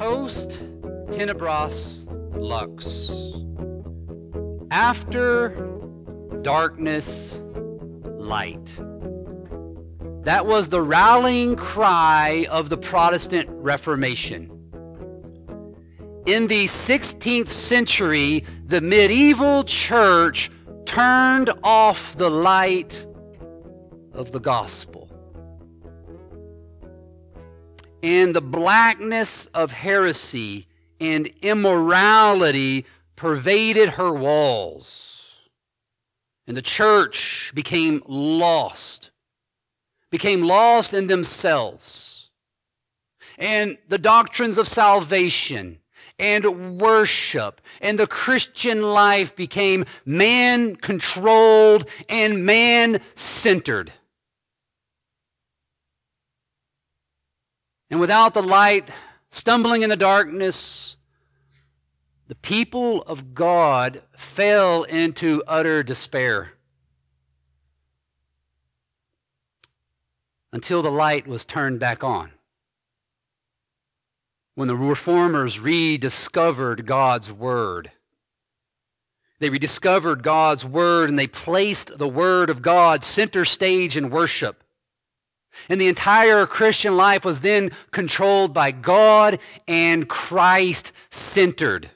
Post tenebras lux. After darkness, light. That was the rallying cry of the Protestant Reformation. In the 16th century, the medieval church turned off the light of the gospel. And the blackness of heresy and immorality pervaded her walls. And the church became lost, became lost in themselves. And the doctrines of salvation and worship and the Christian life became man controlled and man centered. And without the light, stumbling in the darkness, the people of God fell into utter despair until the light was turned back on when the reformers rediscovered God's Word. They rediscovered God's Word and they placed the Word of God center stage in worship. And the entire Christian life was then controlled by God and Christ centered.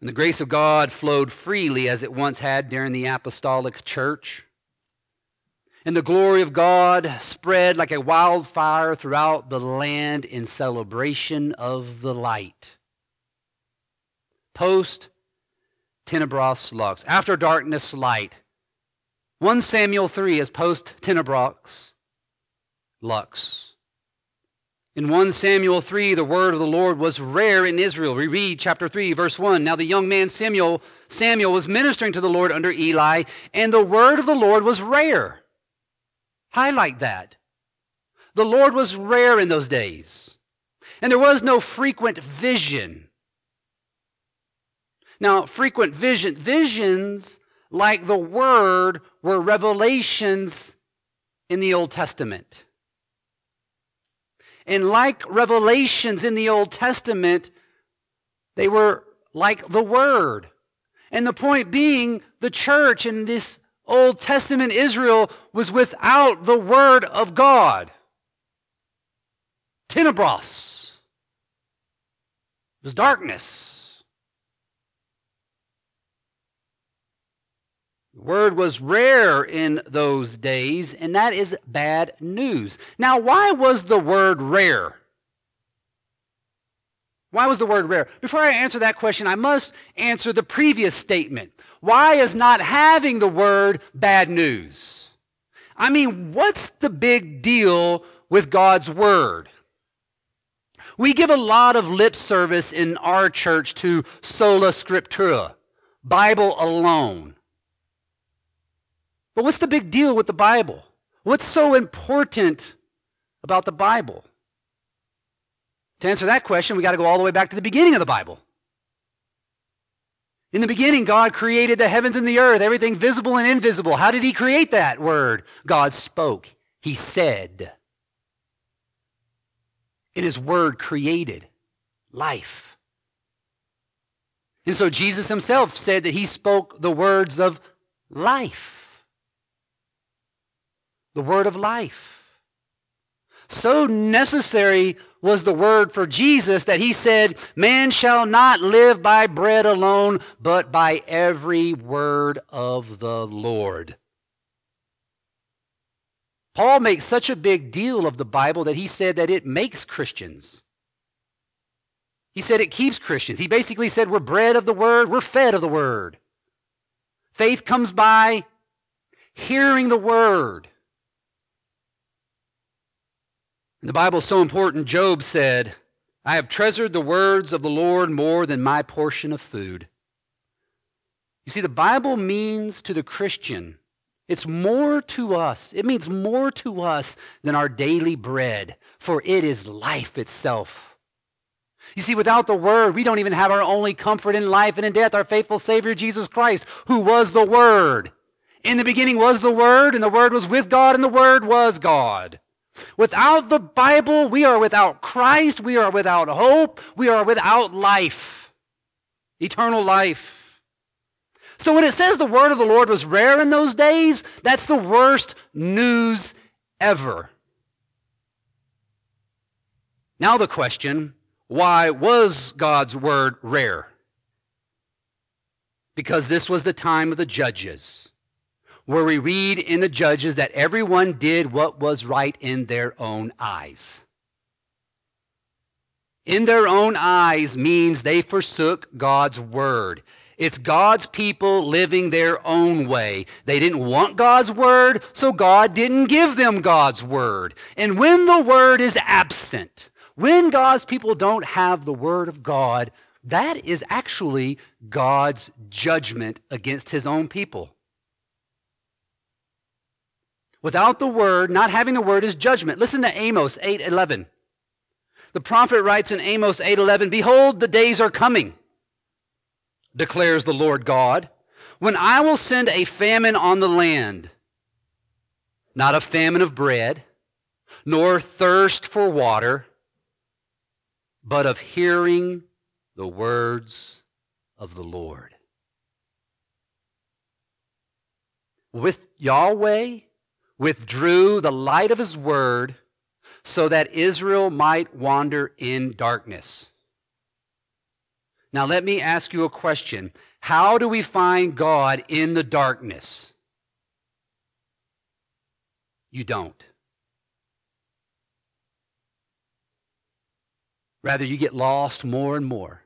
And the grace of God flowed freely as it once had during the apostolic church. And the glory of God spread like a wildfire throughout the land in celebration of the light. Post tenebras lux. After darkness, light. 1 Samuel 3 is post tenebras lux. In 1 Samuel 3, the word of the Lord was rare in Israel. We read chapter 3, verse 1. Now the young man Samuel, Samuel was ministering to the Lord under Eli, and the word of the Lord was rare. Highlight that. The Lord was rare in those days, and there was no frequent vision. Now, frequent vision, visions like the Word were revelations in the Old Testament. And like revelations in the Old Testament, they were like the Word. And the point being, the church in this Old Testament Israel was without the Word of God. Tenebras. It was darkness. The word was rare in those days, and that is bad news. Now, why was the word rare? Why was the word rare? Before I answer that question, I must answer the previous statement. Why is not having the word bad news? I mean, what's the big deal with God's word? We give a lot of lip service in our church to sola scriptura, Bible alone. But what's the big deal with the Bible? What's so important about the Bible? To answer that question, we got to go all the way back to the beginning of the Bible. In the beginning, God created the heavens and the earth, everything visible and invisible. How did He create that word? God spoke. He said. And His word created life. And so Jesus Himself said that He spoke the words of life. The word of life. So necessary was the word for Jesus that he said, Man shall not live by bread alone, but by every word of the Lord. Paul makes such a big deal of the Bible that he said that it makes Christians. He said it keeps Christians. He basically said we're bread of the word, we're fed of the word. Faith comes by hearing the word. The Bible is so important. Job said, I have treasured the words of the Lord more than my portion of food. You see, the Bible means to the Christian, it's more to us. It means more to us than our daily bread, for it is life itself. You see, without the Word, we don't even have our only comfort in life and in death, our faithful Savior, Jesus Christ, who was the Word. In the beginning was the Word, and the Word was with God, and the Word was God. Without the Bible, we are without Christ, we are without hope, we are without life, eternal life. So when it says the word of the Lord was rare in those days, that's the worst news ever. Now, the question why was God's word rare? Because this was the time of the judges, where we read in the judges that everyone did what was right in their own eyes. In their own eyes means they forsook God's word. It's God's people living their own way. They didn't want God's word, so God didn't give them God's word. And when the word is absent, when God's people don't have the Word of God, that is actually God's judgment against His own people. Without the Word, not having the Word is judgment. Listen to Amos 8:11. The prophet writes in Amos 8:11, "Behold, the days are coming," declares the Lord God, "when I will send a famine on the land, not a famine of bread, nor thirst for water, but of hearing the words of the Lord. With Yahweh withdrew the light of his word so that Israel might wander in darkness. Now, let me ask you a question. How do we find God in the darkness? You don't. Rather, you get lost more and more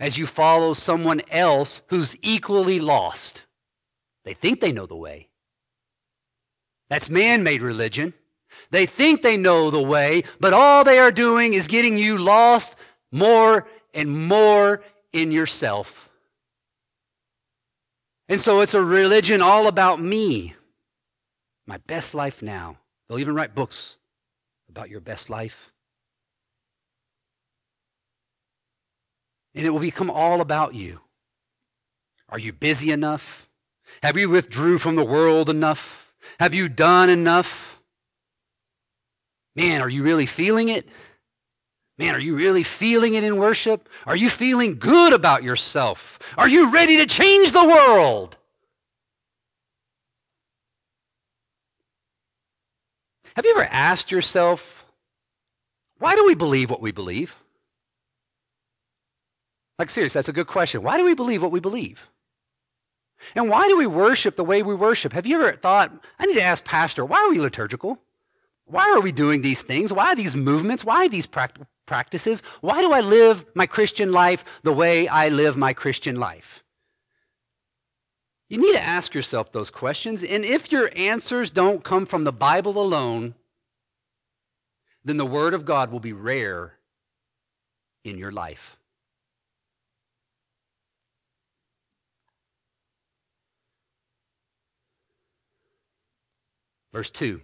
as you follow someone else who's equally lost. They think they know the way. That's man made religion. They think they know the way, but all they are doing is getting you lost more and more in yourself. And so it's a religion all about me, my best life now. They'll even write books about your best life. and it will become all about you. Are you busy enough? Have you withdrew from the world enough? Have you done enough? Man, are you really feeling it? Man, are you really feeling it in worship? Are you feeling good about yourself? Are you ready to change the world? Have you ever asked yourself, why do we believe what we believe? Like, seriously, that's a good question. Why do we believe what we believe? And why do we worship the way we worship? Have you ever thought, I need to ask Pastor, why are we liturgical? Why are we doing these things? Why these movements? Why these practices? Why do I live my Christian life the way I live my Christian life? You need to ask yourself those questions. And if your answers don't come from the Bible alone, then the Word of God will be rare in your life. Verse 2.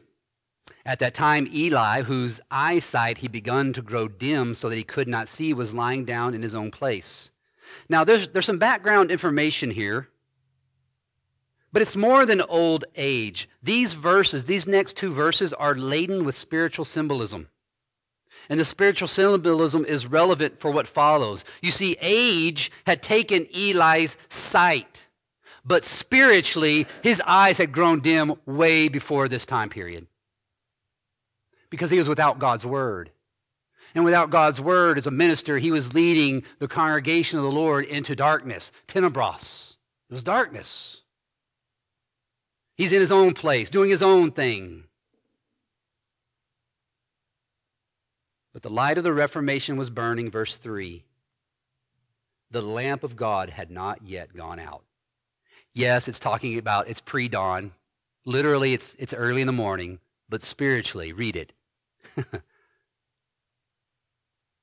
At that time, Eli, whose eyesight he begun to grow dim so that he could not see, was lying down in his own place. Now, there's, there's some background information here, but it's more than old age. These verses, these next two verses, are laden with spiritual symbolism. And the spiritual symbolism is relevant for what follows. You see, age had taken Eli's sight. But spiritually, his eyes had grown dim way before this time period because he was without God's word. And without God's word as a minister, he was leading the congregation of the Lord into darkness, tenebras. It was darkness. He's in his own place, doing his own thing. But the light of the Reformation was burning, verse 3. The lamp of God had not yet gone out. Yes, it's talking about it's pre-dawn. Literally, it's, it's early in the morning, but spiritually, read it.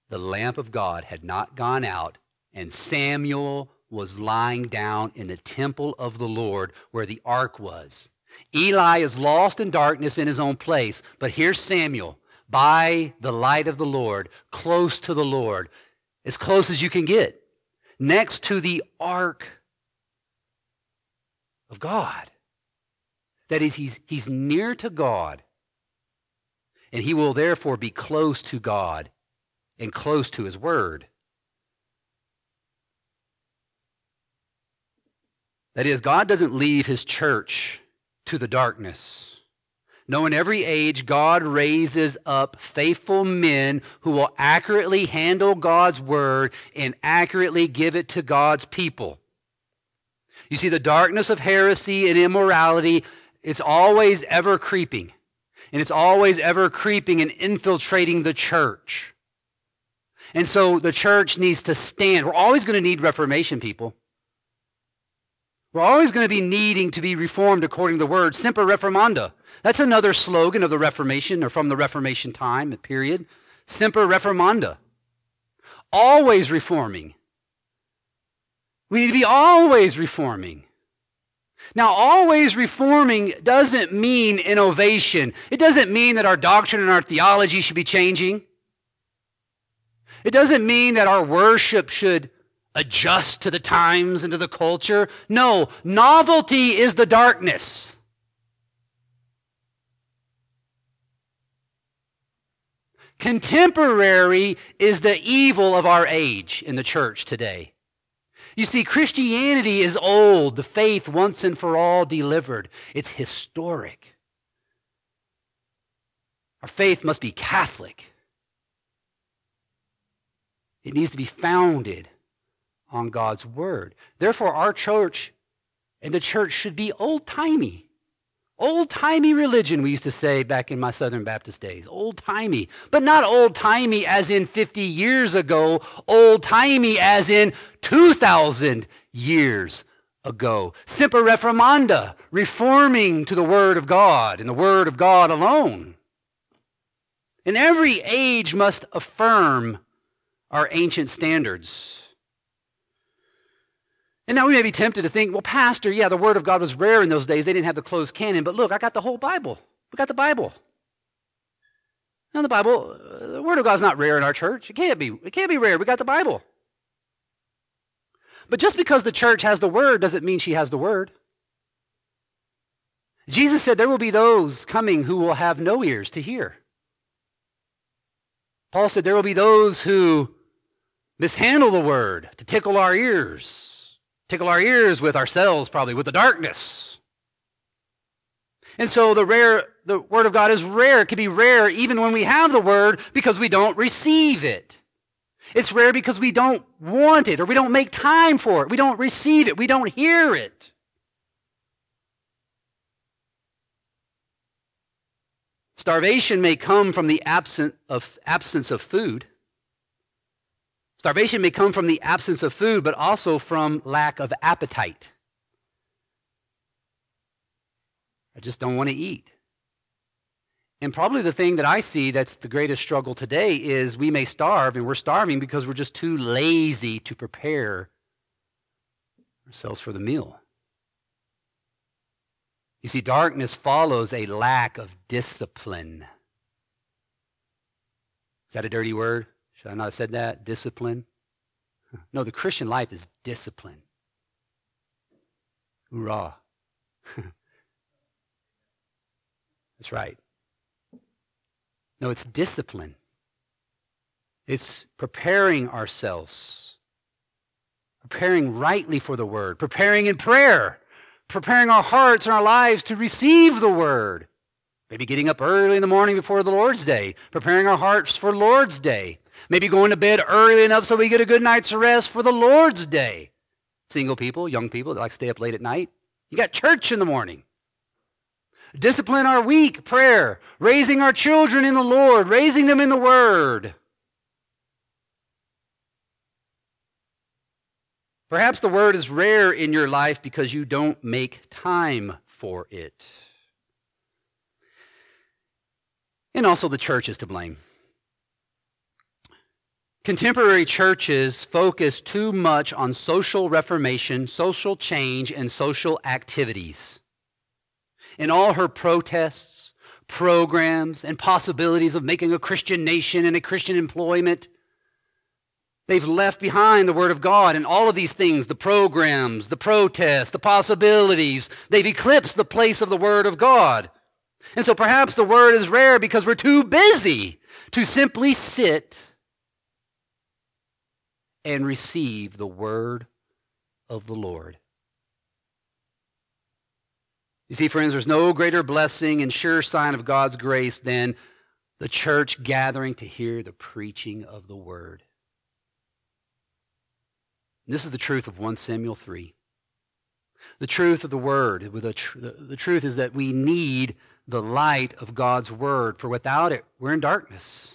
the lamp of God had not gone out, and Samuel was lying down in the temple of the Lord where the ark was. Eli is lost in darkness in his own place, but here's Samuel by the light of the Lord, close to the Lord, as close as you can get, next to the ark of God. That is, he's, he's near to God. and he will therefore be close to God and close to his word. That is, God doesn't leave his church to the darkness. No, in every age, God raises up faithful men who will accurately handle God's word and accurately give it to God's people. You see, the darkness of heresy and immorality, it's always ever creeping. And it's always ever creeping and infiltrating the church. And so the church needs to stand. We're always going to need reformation, people. We're always going to be needing to be reformed according to the word. Semper reformanda. That's another slogan of the Reformation or from the Reformation time, period. Semper reformanda. Always reforming. We need to be always reforming. Now, always reforming doesn't mean innovation. It doesn't mean that our doctrine and our theology should be changing. It doesn't mean that our worship should adjust to the times and to the culture. No, novelty is the darkness. Contemporary is the evil of our age in the church today. You see, Christianity is old, the faith once and for all delivered. It's historic. Our faith must be Catholic. It needs to be founded on God's word. Therefore, our church and the church should be old timey. Old timey religion, we used to say back in my Southern Baptist days. Old timey. But not old timey as in 50 years ago, old timey as in 2,000 years ago. Semper reformanda, reforming to the Word of God and the Word of God alone. And every age must affirm our ancient standards. And now we may be tempted to think, well, Pastor, yeah, the Word of God was rare in those days. They didn't have the closed canon. But look, I got the whole Bible. We got the Bible. Now, the Bible, uh, the Word of God's not rare in our church. It can't be. It can't be rare. We got the Bible. But just because the church has the Word doesn't mean she has the Word. Jesus said there will be those coming who will have no ears to hear. Paul said there will be those who mishandle the Word to tickle our ears tickle our ears with ourselves, probably with the darkness. And so the rare, the word of God is rare. It can be rare even when we have the word because we don't receive it. It's rare because we don't want it or we don't make time for it. We don't receive it. We don't hear it. Starvation may come from the absence of, absence of food. Starvation may come from the absence of food, but also from lack of appetite. I just don't want to eat. And probably the thing that I see that's the greatest struggle today is we may starve, and we're starving because we're just too lazy to prepare ourselves for the meal. You see, darkness follows a lack of discipline. Is that a dirty word? Should I not have said that? Discipline? No, the Christian life is discipline. Hoorah. That's right. No, it's discipline. It's preparing ourselves, preparing rightly for the word, preparing in prayer, preparing our hearts and our lives to receive the word. Maybe getting up early in the morning before the Lord's Day, preparing our hearts for Lord's Day, Maybe going to bed early enough so we get a good night's rest for the Lord's day. Single people, young people that like to stay up late at night. You got church in the morning. Discipline our week, prayer, raising our children in the Lord, raising them in the Word. Perhaps the Word is rare in your life because you don't make time for it. And also, the church is to blame. Contemporary churches focus too much on social reformation, social change, and social activities. In all her protests, programs, and possibilities of making a Christian nation and a Christian employment, they've left behind the Word of God and all of these things the programs, the protests, the possibilities. They've eclipsed the place of the Word of God. And so perhaps the word is rare because we're too busy to simply sit and receive the word of the Lord. You see, friends, there's no greater blessing and sure sign of God's grace than the church gathering to hear the preaching of the word. This is the truth of 1 Samuel 3. The truth of the word, the truth is that we need the light of God's word, for without it, we're in darkness.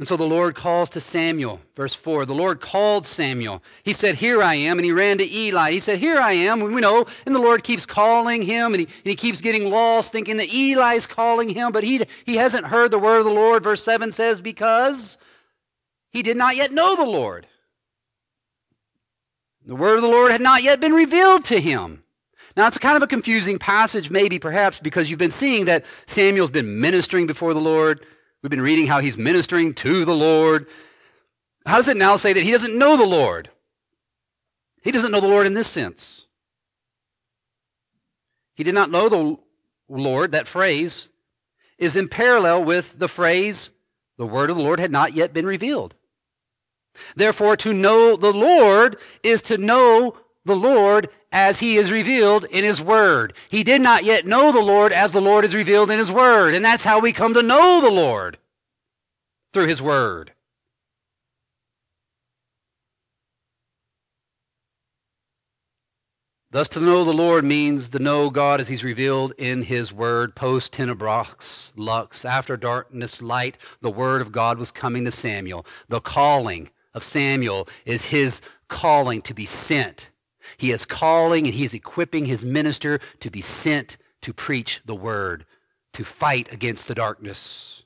And so the Lord calls to Samuel, verse 4. The Lord called Samuel. He said, Here I am. And he ran to Eli. He said, Here I am. We know. And the Lord keeps calling him. And he, and he keeps getting lost, thinking that Eli's calling him. But he, he hasn't heard the word of the Lord. Verse 7 says, Because he did not yet know the Lord. The word of the Lord had not yet been revealed to him. Now, it's kind of a confusing passage, maybe perhaps because you've been seeing that Samuel's been ministering before the Lord. We've been reading how he's ministering to the Lord. How does it now say that he doesn't know the Lord? He doesn't know the Lord in this sense. He did not know the Lord, that phrase, is in parallel with the phrase, the word of the Lord had not yet been revealed. Therefore, to know the Lord is to know the Lord as he is revealed in his word. He did not yet know the Lord as the Lord is revealed in his word. And that's how we come to know the Lord through his word. Thus, to know the Lord means to know God as He's revealed in His Word, post tenebras lux, after darkness light, the Word of God was coming to Samuel. The calling of Samuel is his calling to be sent he is calling and he is equipping his minister to be sent to preach the word, to fight against the darkness.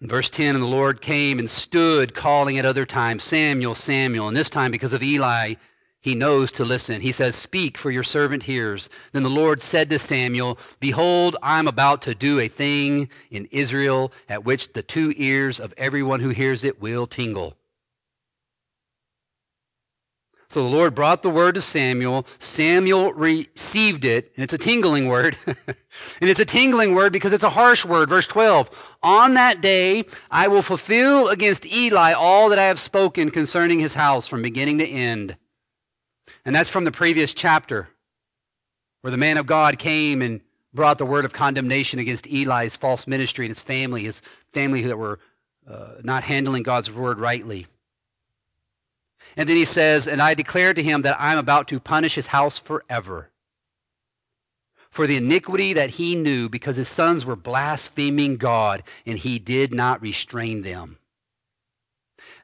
In verse 10, and the Lord came and stood calling at other times, Samuel, Samuel. And this time, because of Eli, he knows to listen. He says, Speak, for your servant hears. Then the Lord said to Samuel, Behold, I am about to do a thing in Israel at which the two ears of everyone who hears it will tingle. So the Lord brought the word to Samuel. Samuel received it, and it's a tingling word. and it's a tingling word because it's a harsh word. Verse 12 On that day I will fulfill against Eli all that I have spoken concerning his house from beginning to end. And that's from the previous chapter where the man of God came and brought the word of condemnation against Eli's false ministry and his family, his family that were uh, not handling God's word rightly. And then he says, And I declare to him that I'm about to punish his house forever for the iniquity that he knew because his sons were blaspheming God and he did not restrain them.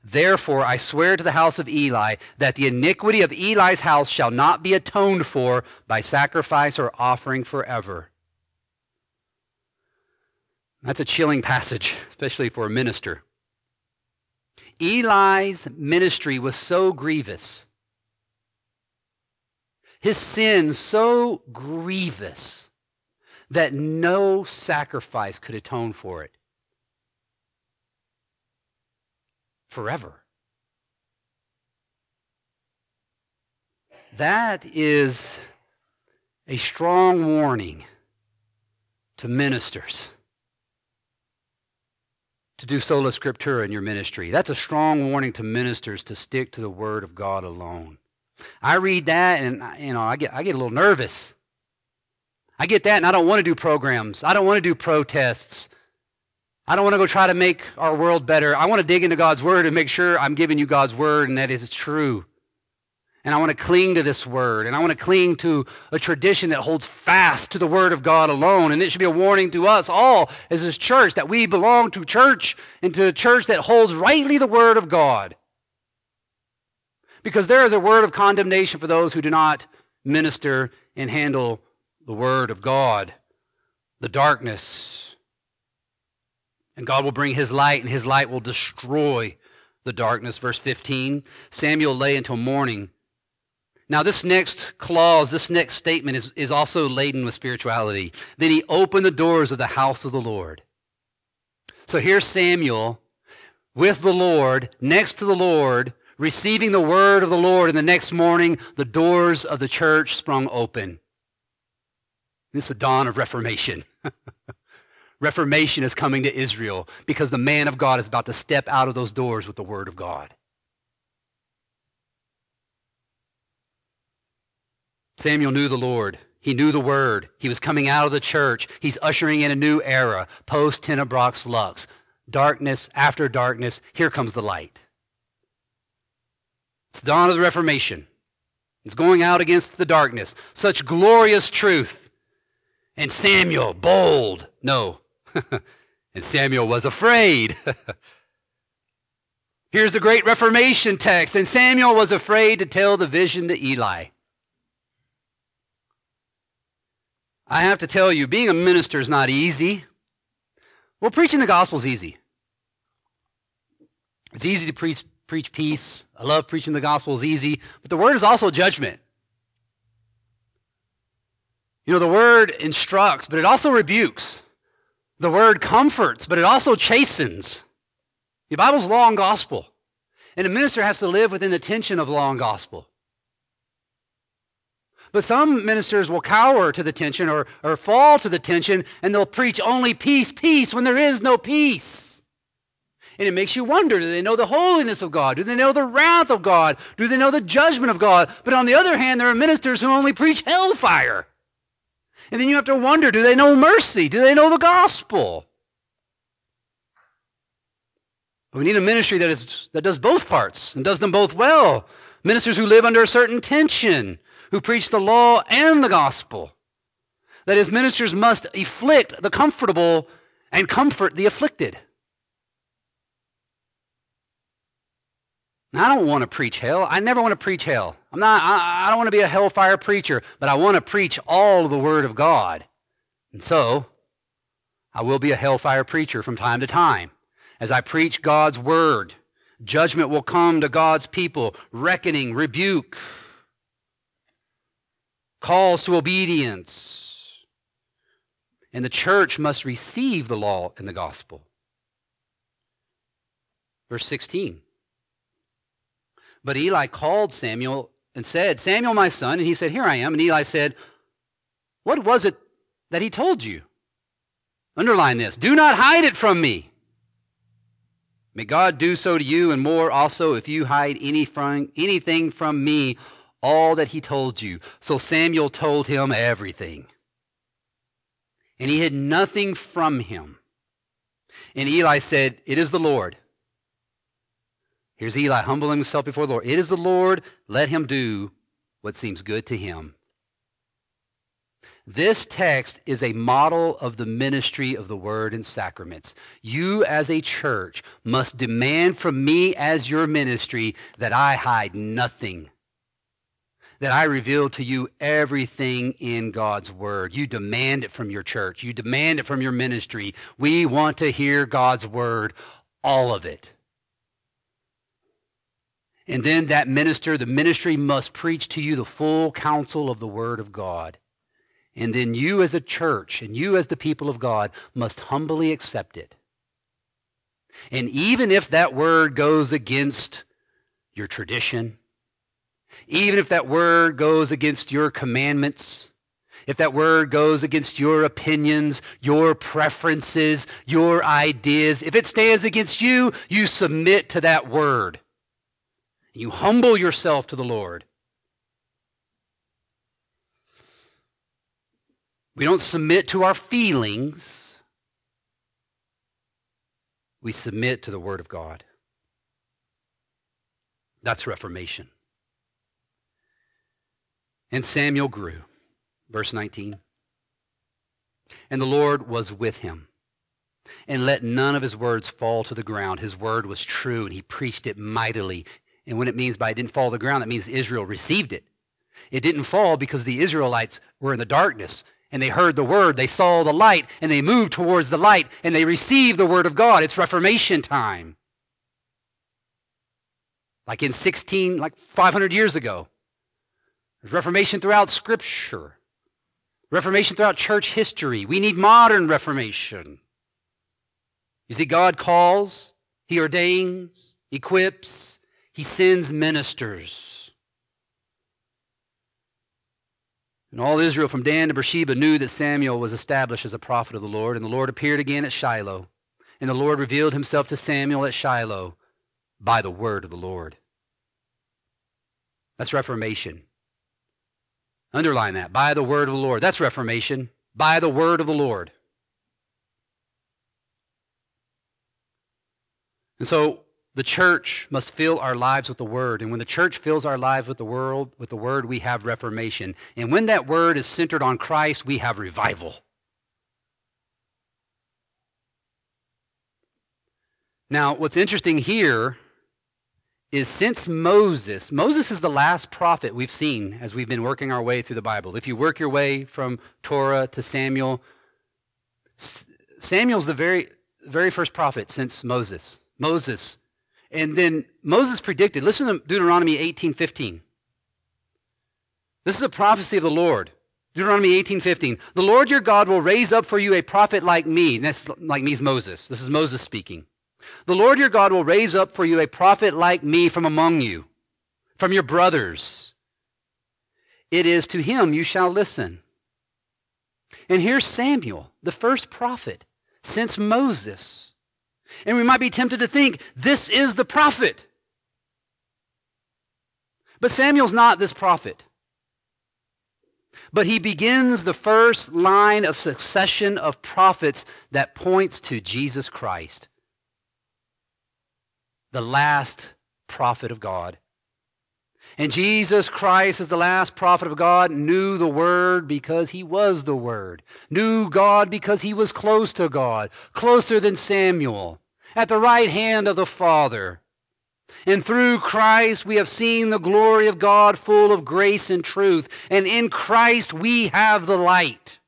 Therefore, I swear to the house of Eli that the iniquity of Eli's house shall not be atoned for by sacrifice or offering forever. That's a chilling passage, especially for a minister. Eli's ministry was so grievous, his sin so grievous, that no sacrifice could atone for it. Forever. That is a strong warning to ministers to do sola scriptura in your ministry. That's a strong warning to ministers to stick to the word of God alone. I read that and you know I get I get a little nervous. I get that and I don't want to do programs. I don't want to do protests. I don't want to go try to make our world better. I want to dig into God's word and make sure I'm giving you God's word and that is true. And I want to cling to this word. And I want to cling to a tradition that holds fast to the word of God alone. And it should be a warning to us all as this church that we belong to church and to a church that holds rightly the word of God. Because there is a word of condemnation for those who do not minister and handle the word of God, the darkness. And God will bring his light, and his light will destroy the darkness. Verse 15 Samuel lay until morning now, this next clause, this next statement is, is also laden with spirituality. Then he opened the doors of the house of the Lord. So here's Samuel with the Lord, next to the Lord, receiving the word of the Lord. And the next morning, the doors of the church sprung open. This is the dawn of Reformation. Reformation is coming to Israel because the man of God is about to step out of those doors with the word of God. Samuel knew the Lord. He knew the word. He was coming out of the church. He's ushering in a new era, post Tenebras Lux. Darkness after darkness, here comes the light. It's the dawn of the Reformation. It's going out against the darkness. Such glorious truth. And Samuel, bold. No. and Samuel was afraid. Here's the great Reformation text. And Samuel was afraid to tell the vision to Eli. I have to tell you, being a minister is not easy. Well, preaching the gospel is easy. It's easy to preach, preach peace. I love preaching the gospel is easy, but the word is also judgment. You know, the word instructs, but it also rebukes. The word comforts, but it also chastens. The Bible's law and gospel. And a minister has to live within the tension of law and gospel. But some ministers will cower to the tension or, or fall to the tension and they'll preach only peace, peace when there is no peace. And it makes you wonder do they know the holiness of God? Do they know the wrath of God? Do they know the judgment of God? But on the other hand, there are ministers who only preach hellfire. And then you have to wonder do they know mercy? Do they know the gospel? We need a ministry that, is, that does both parts and does them both well. Ministers who live under a certain tension who preach the law and the gospel. That his ministers must afflict the comfortable and comfort the afflicted. I don't want to preach hell. I never want to preach hell. I'm not, I, I don't want to be a hellfire preacher, but I want to preach all the Word of God. And so, I will be a hellfire preacher from time to time. As I preach God's Word, judgment will come to God's people, reckoning, rebuke, calls to obedience. And the church must receive the law and the gospel. Verse 16. But Eli called Samuel and said, Samuel, my son. And he said, Here I am. And Eli said, What was it that he told you? Underline this. Do not hide it from me. May God do so to you and more also if you hide anything from me all that he told you. So Samuel told him everything. And he hid nothing from him. And Eli said, It is the Lord. Here's Eli humbling himself before the Lord. It is the Lord. Let him do what seems good to him. This text is a model of the ministry of the word and sacraments. You, as a church, must demand from me as your ministry that I hide nothing that I reveal to you everything in God's word. You demand it from your church. You demand it from your ministry. We want to hear God's word, all of it. And then that minister, the ministry must preach to you the full counsel of the word of God. And then you as a church and you as the people of God must humbly accept it. And even if that word goes against your tradition, even if that word goes against your commandments, if that word goes against your opinions, your preferences, your ideas, if it stands against you, you submit to that word. You humble yourself to the Lord. We don't submit to our feelings. We submit to the Word of God. That's Reformation. And Samuel grew. Verse 19. And the Lord was with him, and let none of his words fall to the ground. His word was true, and he preached it mightily. And when it means by it didn't fall to the ground, that means Israel received it. It didn't fall because the Israelites were in the darkness and they heard the word, they saw the light, and they moved towards the light, and they received the word of God. It's Reformation time. Like in 16, like 500 years ago. There's Reformation throughout Scripture, Reformation throughout church history. We need modern Reformation. You see, God calls, He ordains, equips, He sends ministers. And all Israel from Dan to Beersheba knew that Samuel was established as a prophet of the Lord. And the Lord appeared again at Shiloh. And the Lord revealed himself to Samuel at Shiloh by the word of the Lord. That's Reformation. Underline that. By the word of the Lord. That's Reformation. By the word of the Lord. And so the church must fill our lives with the word. And when the church fills our lives with the world, with the word, we have reformation. And when that word is centered on Christ, we have revival. Now, what's interesting here is since Moses, Moses is the last prophet we've seen as we've been working our way through the Bible. If you work your way from Torah to Samuel, Samuel's the very, very first prophet since Moses. Moses and then Moses predicted, listen to Deuteronomy 18:15. This is a prophecy of the Lord. Deuteronomy 18:15. The Lord your God will raise up for you a prophet like me. That's like me is Moses. This is Moses speaking. The Lord your God will raise up for you a prophet like me from among you, from your brothers. It is to him you shall listen. And here's Samuel, the first prophet since Moses. And we might be tempted to think, this is the prophet. But Samuel's not this prophet. But he begins the first line of succession of prophets that points to Jesus Christ, the last prophet of God. And Jesus Christ, as the last prophet of God, knew the Word because he was the Word, knew God because he was close to God, closer than Samuel at the right hand of the Father. And through Christ we have seen the glory of God full of grace and truth. And in Christ we have the light.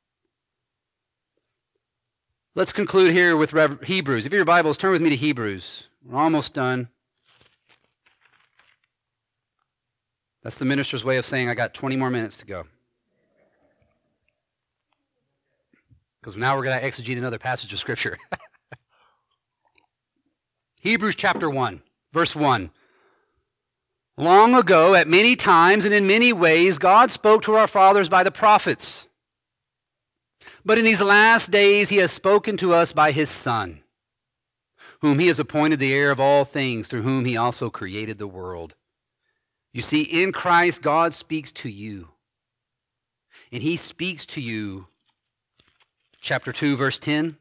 Let's conclude here with Hebrews. If your Bibles, turn with me to Hebrews. We're almost done. That's the minister's way of saying I got 20 more minutes to go. Because now we're going to exegete another passage of Scripture. Hebrews chapter 1, verse 1. Long ago, at many times and in many ways, God spoke to our fathers by the prophets. But in these last days, he has spoken to us by his Son, whom he has appointed the heir of all things, through whom he also created the world. You see, in Christ, God speaks to you. And he speaks to you, chapter 2, verse 10,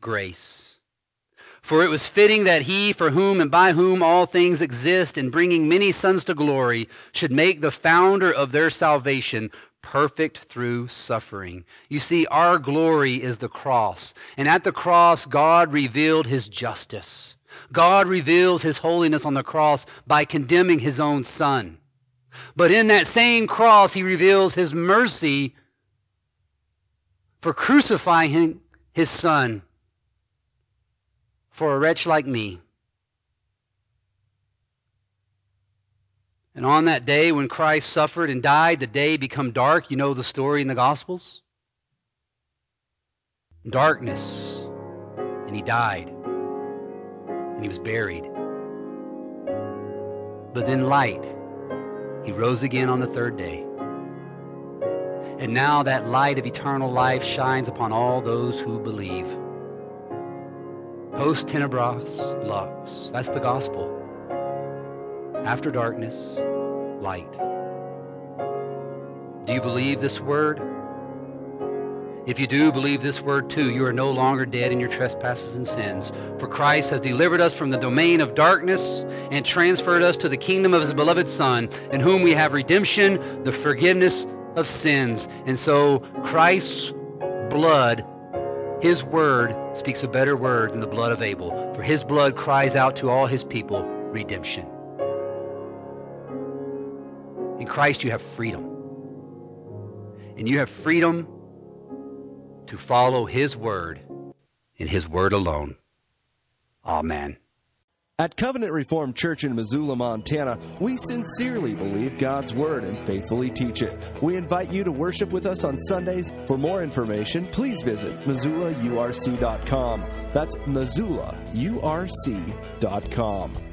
grace. For it was fitting that he, for whom and by whom all things exist, in bringing many sons to glory, should make the founder of their salvation perfect through suffering. You see, our glory is the cross. And at the cross, God revealed his justice. God reveals his holiness on the cross by condemning his own son. But in that same cross, he reveals his mercy for crucifying his son for a wretch like me. And on that day when Christ suffered and died, the day become dark. You know the story in the Gospels? Darkness. And he died. And he was buried. But then light. He rose again on the third day. And now that light of eternal life shines upon all those who believe. Post tenebras lux. That's the gospel. After darkness, light. Do you believe this word? If you do believe this word too, you are no longer dead in your trespasses and sins. For Christ has delivered us from the domain of darkness and transferred us to the kingdom of his beloved Son, in whom we have redemption, the forgiveness of sins. And so Christ's blood his word speaks a better word than the blood of Abel, for his blood cries out to all his people redemption. In Christ, you have freedom. And you have freedom to follow his word and his word alone. Amen. At Covenant Reformed Church in Missoula, Montana, we sincerely believe God's Word and faithfully teach it. We invite you to worship with us on Sundays. For more information, please visit MissoulaURC.com. That's MissoulaURC.com.